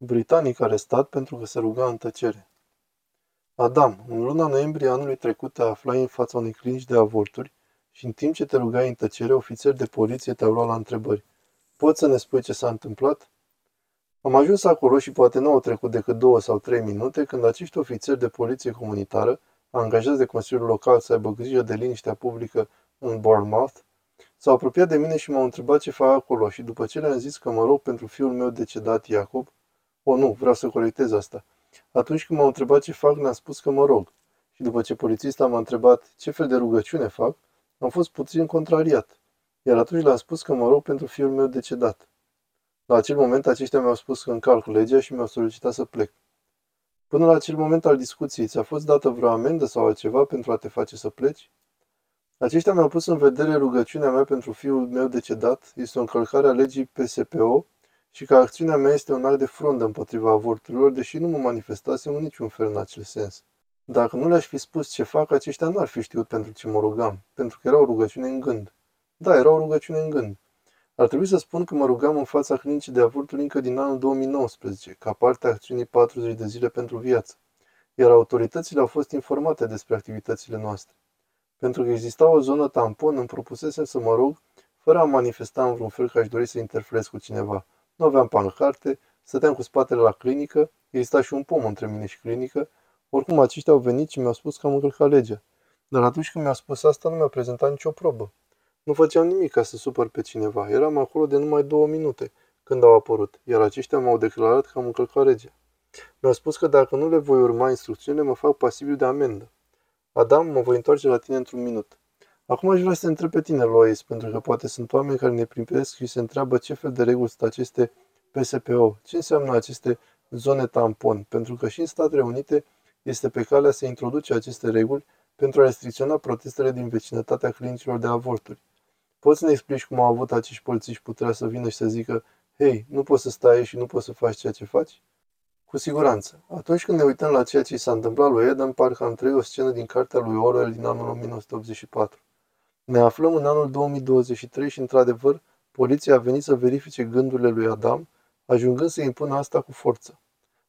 Britanic arestat pentru că se ruga în tăcere. Adam, în luna noiembrie anului trecut te aflai în fața unei clinici de avorturi și în timp ce te rugai în tăcere, ofițeri de poliție te-au luat la întrebări. Poți să ne spui ce s-a întâmplat? Am ajuns acolo și poate nu au trecut decât două sau trei minute când acești ofițeri de poliție comunitară, angajați de Consiliul Local să aibă grijă de liniștea publică în Bournemouth, s-au apropiat de mine și m-au întrebat ce fac acolo și după ce le-am zis că mă rog pentru fiul meu decedat Iacob, o, nu, vreau să corectez asta. Atunci când m-au întrebat ce fac, le-am spus că mă rog. Și după ce polițista m-a întrebat ce fel de rugăciune fac, am fost puțin contrariat. Iar atunci le-am spus că mă rog pentru fiul meu decedat. La acel moment, aceștia mi-au spus că încalc legea și mi-au solicitat să plec. Până la acel moment al discuției, ți-a fost dată vreo amendă sau altceva pentru a te face să pleci? Aceștia mi-au pus în vedere rugăciunea mea pentru fiul meu decedat, este o încălcare a legii PSPO și că acțiunea mea este un act de frondă împotriva avorturilor, deși nu mă manifestasem în niciun fel în acel sens. Dacă nu le-aș fi spus ce fac, aceștia nu ar fi știut pentru ce mă rugam, pentru că era o rugăciune în gând. Da, era o rugăciune în gând. Ar trebui să spun că mă rugam în fața clinicii de avorturi încă din anul 2019, ca parte a acțiunii 40 de zile pentru viață, iar autoritățile au fost informate despre activitățile noastre. Pentru că exista o zonă tampon, îmi propusesem să mă rog, fără a manifesta în vreun fel că aș dori să interferez cu cineva, nu aveam pancarte, stăteam cu spatele la clinică, exista și un pom între mine și clinică. Oricum, aceștia au venit și mi-au spus că am încălcat legea. Dar atunci când mi-au spus asta, nu mi-au prezentat nicio probă. Nu făceam nimic ca să supăr pe cineva. Eram acolo de numai două minute când au apărut, iar aceștia m-au declarat că am încălcat legea. Mi-au spus că dacă nu le voi urma instrucțiunile, mă fac pasibil de amendă. Adam, mă voi întoarce la tine într-un minut. Acum aș vrea să te întreb pe tine, Lois, pentru că poate sunt oameni care ne primesc și se întreabă ce fel de reguli sunt aceste PSPO, ce înseamnă aceste zone tampon, pentru că și în Statele Unite este pe calea să introduce aceste reguli pentru a restricționa protestele din vecinătatea clinicilor de avorturi. Poți să ne explici cum au avut acești polițiști puterea să vină și să zică, hei, nu poți să stai și nu poți să faci ceea ce faci? Cu siguranță. Atunci când ne uităm la ceea ce s-a întâmplat lui Eden, parcă am trăit o scenă din cartea lui Orwell din anul 1984. Ne aflăm în anul 2023 și, într-adevăr, poliția a venit să verifice gândurile lui Adam, ajungând să impună asta cu forță.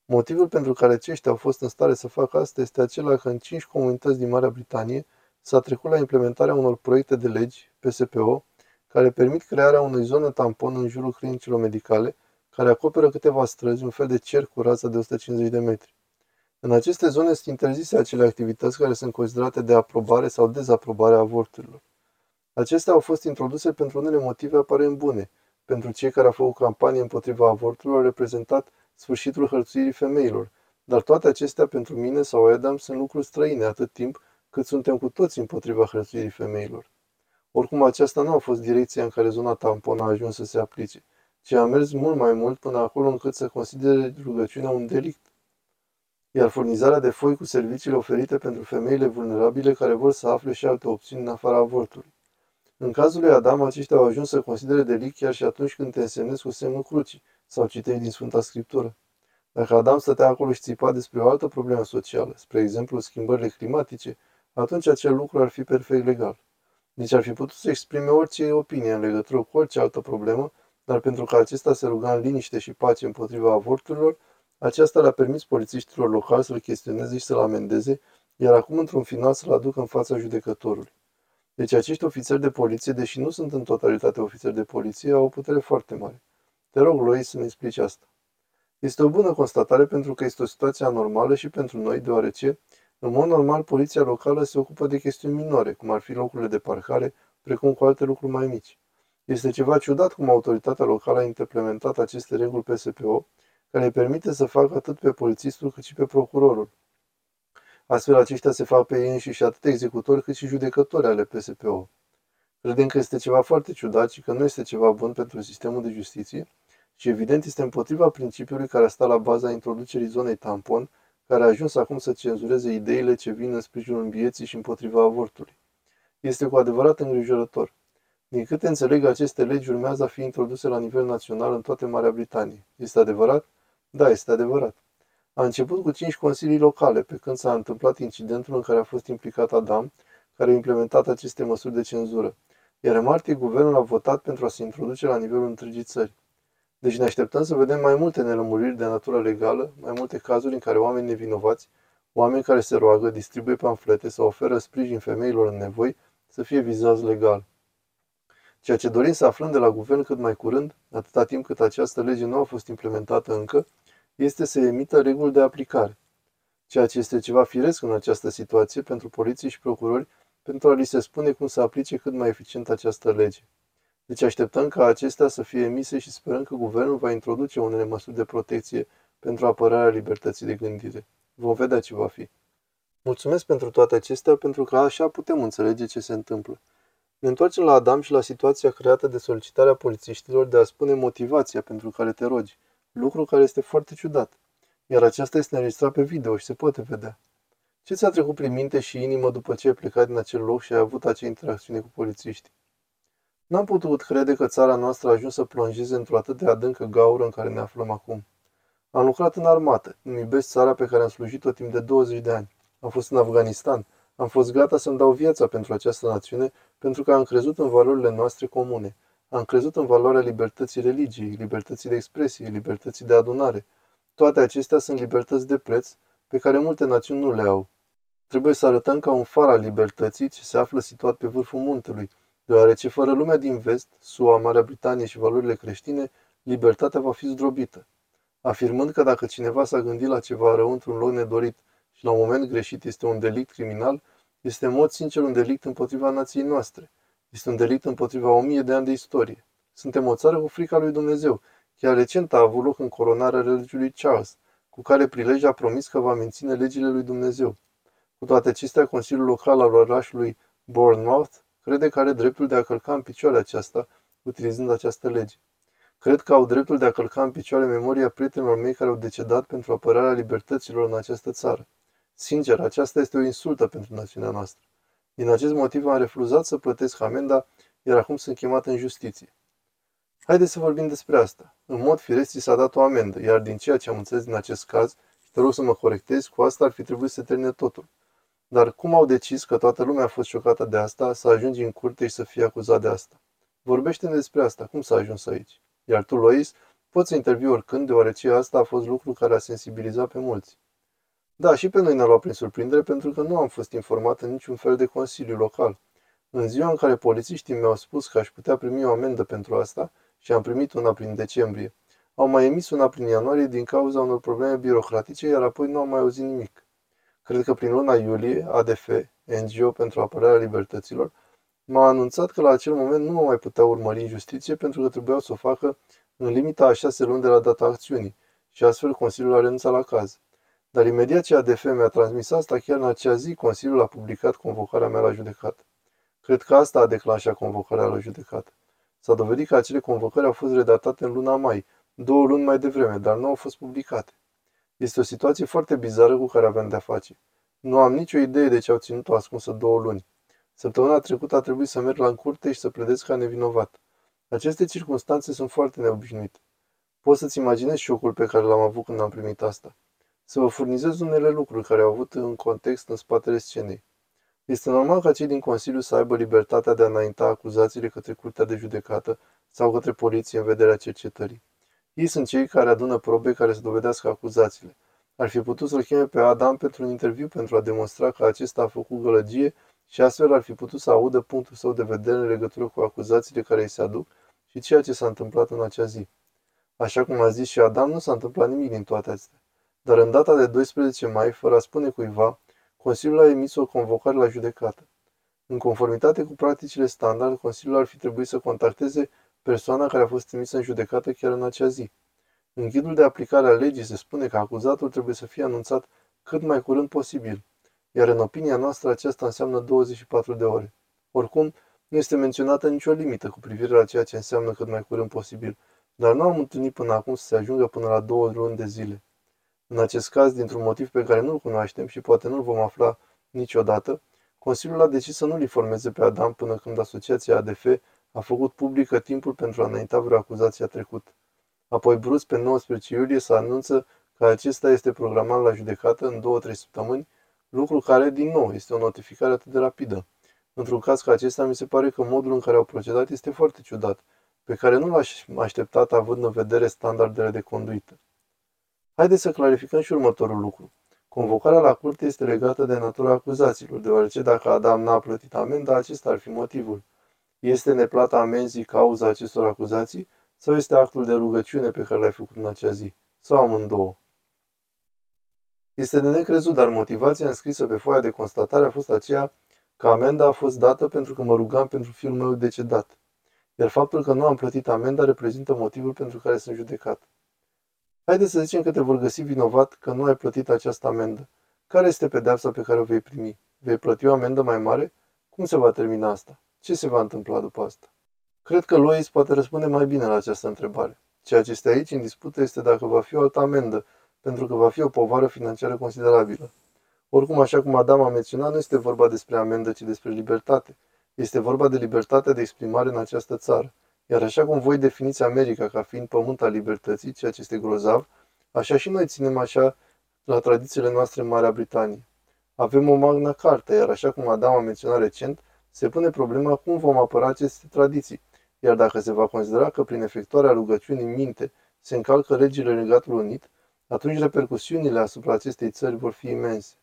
Motivul pentru care aceștia au fost în stare să facă asta este acela că în cinci comunități din Marea Britanie s-a trecut la implementarea unor proiecte de legi, PSPO, care permit crearea unei zone tampon în jurul clinicilor medicale, care acoperă câteva străzi, un fel de cerc cu raza de 150 de metri. În aceste zone sunt interzise acele activități care sunt considerate de aprobare sau dezaprobare a avorturilor. Acestea au fost introduse pentru unele motive aparent bune. Pentru cei care au făcut campanie împotriva avortului au reprezentat sfârșitul hărțuirii femeilor, dar toate acestea pentru mine sau Adam sunt lucruri străine atât timp cât suntem cu toți împotriva hărțuirii femeilor. Oricum, aceasta nu a fost direcția în care zona tampon a ajuns să se aplice, ci a mers mult mai mult până acolo încât să considere rugăciunea un delict. Iar furnizarea de foi cu serviciile oferite pentru femeile vulnerabile care vor să afle și alte opțiuni în afara avortului. În cazul lui Adam, aceștia au ajuns să considere delict chiar și atunci când te însemnezi cu semnul crucii sau citești din Sfânta Scriptură. Dacă Adam stătea acolo și țipa despre o altă problemă socială, spre exemplu schimbările climatice, atunci acel lucru ar fi perfect legal. Deci ar fi putut să exprime orice opinie în legătură cu orice altă problemă, dar pentru că acesta se ruga în liniște și pace împotriva avorturilor, aceasta le-a permis polițiștilor locali să-l chestioneze și să-l amendeze, iar acum într-un final să-l aducă în fața judecătorului. Deci acești ofițeri de poliție, deși nu sunt în totalitate ofițeri de poliție, au o putere foarte mare. Te rog, Lois, să ne explici asta. Este o bună constatare pentru că este o situație anormală și pentru noi, deoarece, în mod normal, poliția locală se ocupă de chestiuni minore, cum ar fi locurile de parcare, precum cu alte lucruri mai mici. Este ceva ciudat cum autoritatea locală a implementat aceste reguli PSPO, care îi permite să facă atât pe polițistul cât și pe procurorul. Astfel, aceștia se fac pe ei înșiși atât executori cât și judecători ale PSPO. Credem că este ceva foarte ciudat și că nu este ceva bun pentru sistemul de justiție și evident este împotriva principiului care a stat la baza introducerii zonei tampon, care a ajuns acum să cenzureze ideile ce vin în sprijinul vieții și împotriva avortului. Este cu adevărat îngrijorător. Din câte înțeleg, aceste legi urmează a fi introduse la nivel național în toate Marea Britanie. Este adevărat? Da, este adevărat. A început cu cinci consilii locale, pe când s-a întâmplat incidentul în care a fost implicat Adam, care a implementat aceste măsuri de cenzură. Iar în martie, guvernul a votat pentru a se introduce la nivelul întregii țări. Deci ne așteptăm să vedem mai multe nelămuriri de natură legală, mai multe cazuri în care oameni nevinovați, oameni care se roagă, distribuie pamflete sau oferă sprijin femeilor în nevoi, să fie vizați legal. Ceea ce dorim să aflăm de la guvern cât mai curând, atâta timp cât această lege nu a fost implementată încă, este să emită reguli de aplicare. Ceea ce este ceva firesc în această situație pentru poliție și procurori pentru a li se spune cum să aplice cât mai eficient această lege. Deci așteptăm ca acestea să fie emise și sperăm că guvernul va introduce unele măsuri de protecție pentru apărarea libertății de gândire. Vom vedea ce va fi. Mulțumesc pentru toate acestea, pentru că așa putem înțelege ce se întâmplă. Ne întoarcem la Adam și la situația creată de solicitarea polițiștilor de a spune motivația pentru care te rogi, lucru care este foarte ciudat. Iar aceasta este înregistrat pe video și se poate vedea. Ce ți-a trecut prin minte și inimă după ce ai plecat din acel loc și ai avut acea interacțiune cu polițiștii? N-am putut crede că țara noastră a ajuns să plonjeze într-o atât de adâncă gaură în care ne aflăm acum. Am lucrat în armată, îmi iubesc țara pe care am slujit-o timp de 20 de ani. Am fost în Afganistan, am fost gata să-mi dau viața pentru această națiune pentru că am crezut în valorile noastre comune. Am crezut în valoarea libertății religiei, libertății de expresie, libertății de adunare. Toate acestea sunt libertăți de preț pe care multe națiuni nu le au. Trebuie să arătăm ca un far al libertății ce se află situat pe vârful muntelui, deoarece fără lumea din vest, SUA, Marea Britanie și valorile creștine, libertatea va fi zdrobită. Afirmând că dacă cineva s-a gândit la ceva rău într-un loc nedorit și la un moment greșit este un delict criminal, este în mod sincer un delict împotriva nației noastre. Este un delict împotriva o mie de ani de istorie. Suntem o țară cu frica lui Dumnezeu. Chiar recent a avut loc în coronarea regiului Charles, cu care prilej a promis că va menține legile lui Dumnezeu. Cu toate acestea, Consiliul Local al orașului Bournemouth crede că are dreptul de a călca în picioare aceasta, utilizând această lege. Cred că au dreptul de a călca în picioare memoria prietenilor mei care au decedat pentru apărarea libertăților în această țară. Sincer, aceasta este o insultă pentru națiunea noastră. Din acest motiv am refuzat să plătesc amenda, iar acum sunt chemat în justiție. Haideți să vorbim despre asta. În mod firesc, ți s-a dat o amendă, iar din ceea ce am înțeles din acest caz, și te rog să mă corectez, cu asta ar fi trebuit să termine totul. Dar cum au decis că toată lumea a fost șocată de asta, să ajungi în curte și să fii acuzat de asta? Vorbește-ne despre asta, cum s-a ajuns aici? Iar tu, Lois, poți să intervii oricând, deoarece asta a fost lucru care a sensibilizat pe mulți. Da, și pe noi ne-a luat prin surprindere pentru că nu am fost informat în niciun fel de consiliu local. În ziua în care polițiștii mi-au spus că aș putea primi o amendă pentru asta, și am primit una prin decembrie, au mai emis una prin ianuarie din cauza unor probleme birocratice, iar apoi nu am mai auzit nimic. Cred că prin luna iulie, ADF, NGO pentru apărarea libertăților, m-a anunțat că la acel moment nu mă mai putea urmări în justiție pentru că trebuiau să o facă în limita a șase luni de la data acțiunii și astfel Consiliul a renunțat la caz. Dar imediat ce ADF mi-a transmis asta, chiar în acea zi, Consiliul a publicat convocarea mea la judecată. Cred că asta a declanșat convocarea la judecată. S-a dovedit că acele convocări au fost redactate în luna mai, două luni mai devreme, dar nu au fost publicate. Este o situație foarte bizară cu care avem de-a face. Nu am nicio idee de ce au ținut-o ascunsă două luni. Săptămâna trecută a trebuit să merg la curte și să pledez ca nevinovat. Aceste circunstanțe sunt foarte neobișnuite. Poți să-ți imaginezi șocul pe care l-am avut când am primit asta să vă furnizez unele lucruri care au avut un context în spatele scenei. Este normal ca cei din Consiliu să aibă libertatea de a înainta acuzațiile către Curtea de Judecată sau către poliție în vederea cercetării. Ei sunt cei care adună probe care să dovedească acuzațiile. Ar fi putut să-l cheme pe Adam pentru un interviu pentru a demonstra că acesta a făcut gălăgie și astfel ar fi putut să audă punctul său de vedere în legătură cu acuzațiile care îi se aduc și ceea ce s-a întâmplat în acea zi. Așa cum a zis și Adam, nu s-a întâmplat nimic din toate astea. Dar în data de 12 mai, fără a spune cuiva, Consiliul a emis o convocare la judecată. În conformitate cu practicile standard, Consiliul ar fi trebuit să contacteze persoana care a fost trimisă în judecată chiar în acea zi. În ghidul de aplicare a legii se spune că acuzatul trebuie să fie anunțat cât mai curând posibil, iar în opinia noastră aceasta înseamnă 24 de ore. Oricum, nu este menționată nicio limită cu privire la ceea ce înseamnă cât mai curând posibil, dar nu am întâlnit până acum să se ajungă până la două luni de zile. În acest caz, dintr-un motiv pe care nu-l cunoaștem și poate nu-l vom afla niciodată, Consiliul a decis să nu-l informeze pe Adam până când asociația ADF a făcut publică timpul pentru a înainta vreo acuzație a trecut. Apoi, brusc, pe 19 iulie, se anunță că acesta este programat la judecată în 2-3 săptămâni, lucru care, din nou, este o notificare atât de rapidă. Într-un caz ca acesta, mi se pare că modul în care au procedat este foarte ciudat, pe care nu l-aș așteptat având în vedere standardele de conduită. Haideți să clarificăm și următorul lucru. Convocarea la curte este legată de natura acuzațiilor, deoarece dacă Adam n-a plătit amenda, acesta ar fi motivul. Este neplata amenzii cauza acestor acuzații sau este actul de rugăciune pe care l-ai făcut în acea zi? Sau amândouă? Este de necrezut, dar motivația înscrisă pe foaia de constatare a fost aceea că amenda a fost dată pentru că mă rugam pentru fiul meu decedat. Iar faptul că nu am plătit amenda reprezintă motivul pentru care sunt judecat. Haideți să zicem că te vor găsi vinovat că nu ai plătit această amendă. Care este pedeapsa pe care o vei primi? Vei plăti o amendă mai mare? Cum se va termina asta? Ce se va întâmpla după asta? Cred că Lois poate răspunde mai bine la această întrebare. Ceea ce este aici în dispută este dacă va fi o altă amendă, pentru că va fi o povară financiară considerabilă. Oricum, așa cum Adam a menționat, nu este vorba despre amendă, ci despre libertate. Este vorba de libertatea de exprimare în această țară. Iar așa cum voi definiți America ca fiind pământ al libertății, ceea ce este grozav, așa și noi ținem așa la tradițiile noastre în Marea Britanie. Avem o magna carte, iar așa cum Adam a menționat recent, se pune problema cum vom apăra aceste tradiții, iar dacă se va considera că prin efectuarea rugăciunii minte se încalcă legile Regatului Unit, atunci repercusiunile asupra acestei țări vor fi imense.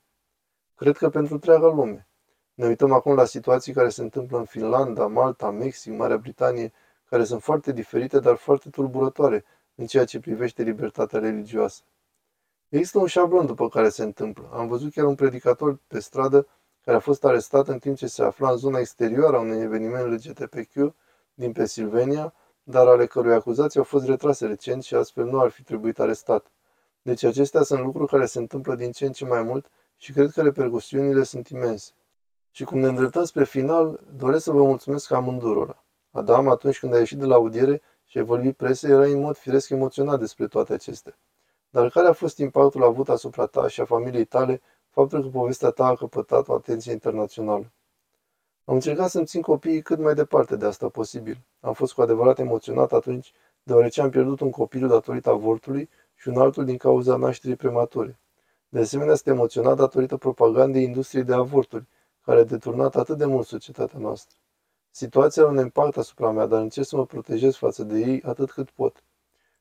Cred că pentru întreaga lume. Ne uităm acum la situații care se întâmplă în Finlanda, Malta, Mexic, Marea Britanie, care sunt foarte diferite, dar foarte tulburătoare în ceea ce privește libertatea religioasă. Există un șablon după care se întâmplă. Am văzut chiar un predicator pe stradă care a fost arestat în timp ce se afla în zona exterioară a unui eveniment LGTBQ din Pennsylvania, dar ale cărui acuzații au fost retrase recent și astfel nu ar fi trebuit arestat. Deci acestea sunt lucruri care se întâmplă din ce în ce mai mult și cred că repercusiunile sunt imense. Și cum ne îndreptăm spre final, doresc să vă mulțumesc amândurora. Adam, atunci când a ieșit de la audiere și a vorbit presă, era în mod firesc emoționat despre toate acestea. Dar care a fost impactul avut asupra ta și a familiei tale faptul că povestea ta a căpătat o atenție internațională? Am încercat să-mi țin copiii cât mai departe de asta posibil. Am fost cu adevărat emoționat atunci, deoarece am pierdut un copil datorită avortului și un altul din cauza nașterii premature. De asemenea, sunt emoționat datorită propagandei industriei de avorturi, care a deturnat atât de mult societatea noastră. Situația are un impact asupra mea, dar încerc să mă protejez față de ei atât cât pot.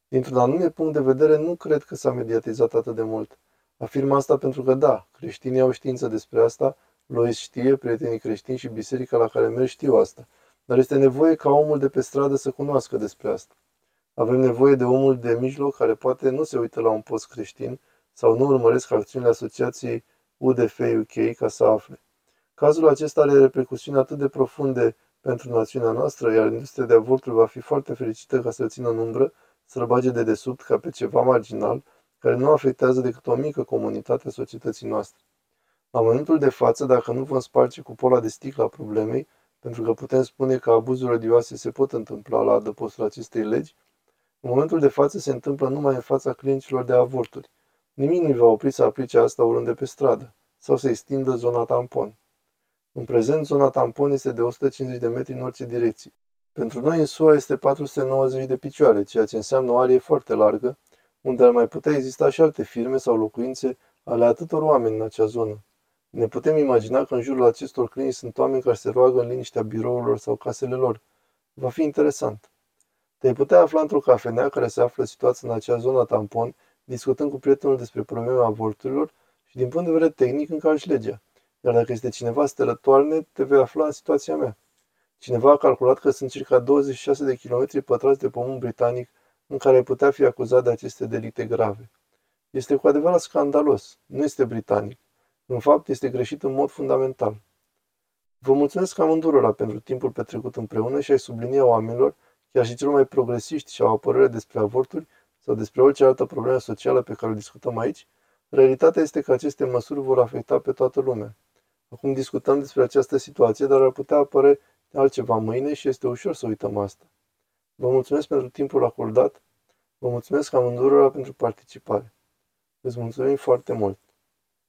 Dintr-un anume punct de vedere, nu cred că s-a mediatizat atât de mult. Afirm asta pentru că, da, creștinii au știință despre asta, Lois știe, prietenii creștini și biserica la care merg știu asta, dar este nevoie ca omul de pe stradă să cunoască despre asta. Avem nevoie de omul de mijloc care poate nu se uită la un post creștin sau nu urmăresc acțiunile asociației UDF UK ca să afle. Cazul acesta are repercusiuni atât de profunde pentru națiunea noastră, iar industria de avorturi va fi foarte fericită ca să-l țină în umbră, să-l bage de desubt ca pe ceva marginal, care nu afectează decât o mică comunitate a societății noastre. La momentul de față, dacă nu vom sparge cu pola de sticlă a problemei, pentru că putem spune că abuzuri odioase se pot întâmpla la adăpostul acestei legi, în momentul de față se întâmplă numai în fața clienților de avorturi. Nimic nu va opri să aplice asta oriunde pe stradă sau să extindă zona tampon. În prezent, zona tampon este de 150 de metri în orice direcție. Pentru noi, în SUA este 490 de picioare, ceea ce înseamnă o arie foarte largă, unde ar mai putea exista și alte firme sau locuințe ale atâtor oameni în acea zonă. Ne putem imagina că în jurul acestor clinici sunt oameni care se roagă în liniștea birourilor sau casele lor. Va fi interesant. Te-ai putea afla într-o cafenea care se află situată în acea zonă tampon, discutând cu prietenul despre probleme avorturilor și din punct de vedere tehnic încalci legea. Dar dacă este cineva să te rătoarne, te vei afla în situația mea. Cineva a calculat că sunt circa 26 de kilometri pătrați de pământ britanic în care ai putea fi acuzat de aceste delicte grave. Este cu adevărat scandalos. Nu este britanic. În fapt, este greșit în mod fundamental. Vă mulțumesc amândurora pentru timpul petrecut împreună și ai sublinia oamenilor, chiar și celor mai progresiști și au o părere despre avorturi sau despre orice altă problemă socială pe care o discutăm aici, realitatea este că aceste măsuri vor afecta pe toată lumea. Acum discutăm despre această situație, dar ar putea apăre altceva mâine și este ușor să uităm asta. Vă mulțumesc pentru timpul acordat, vă mulțumesc amândurora pentru participare. Îți mulțumim foarte mult!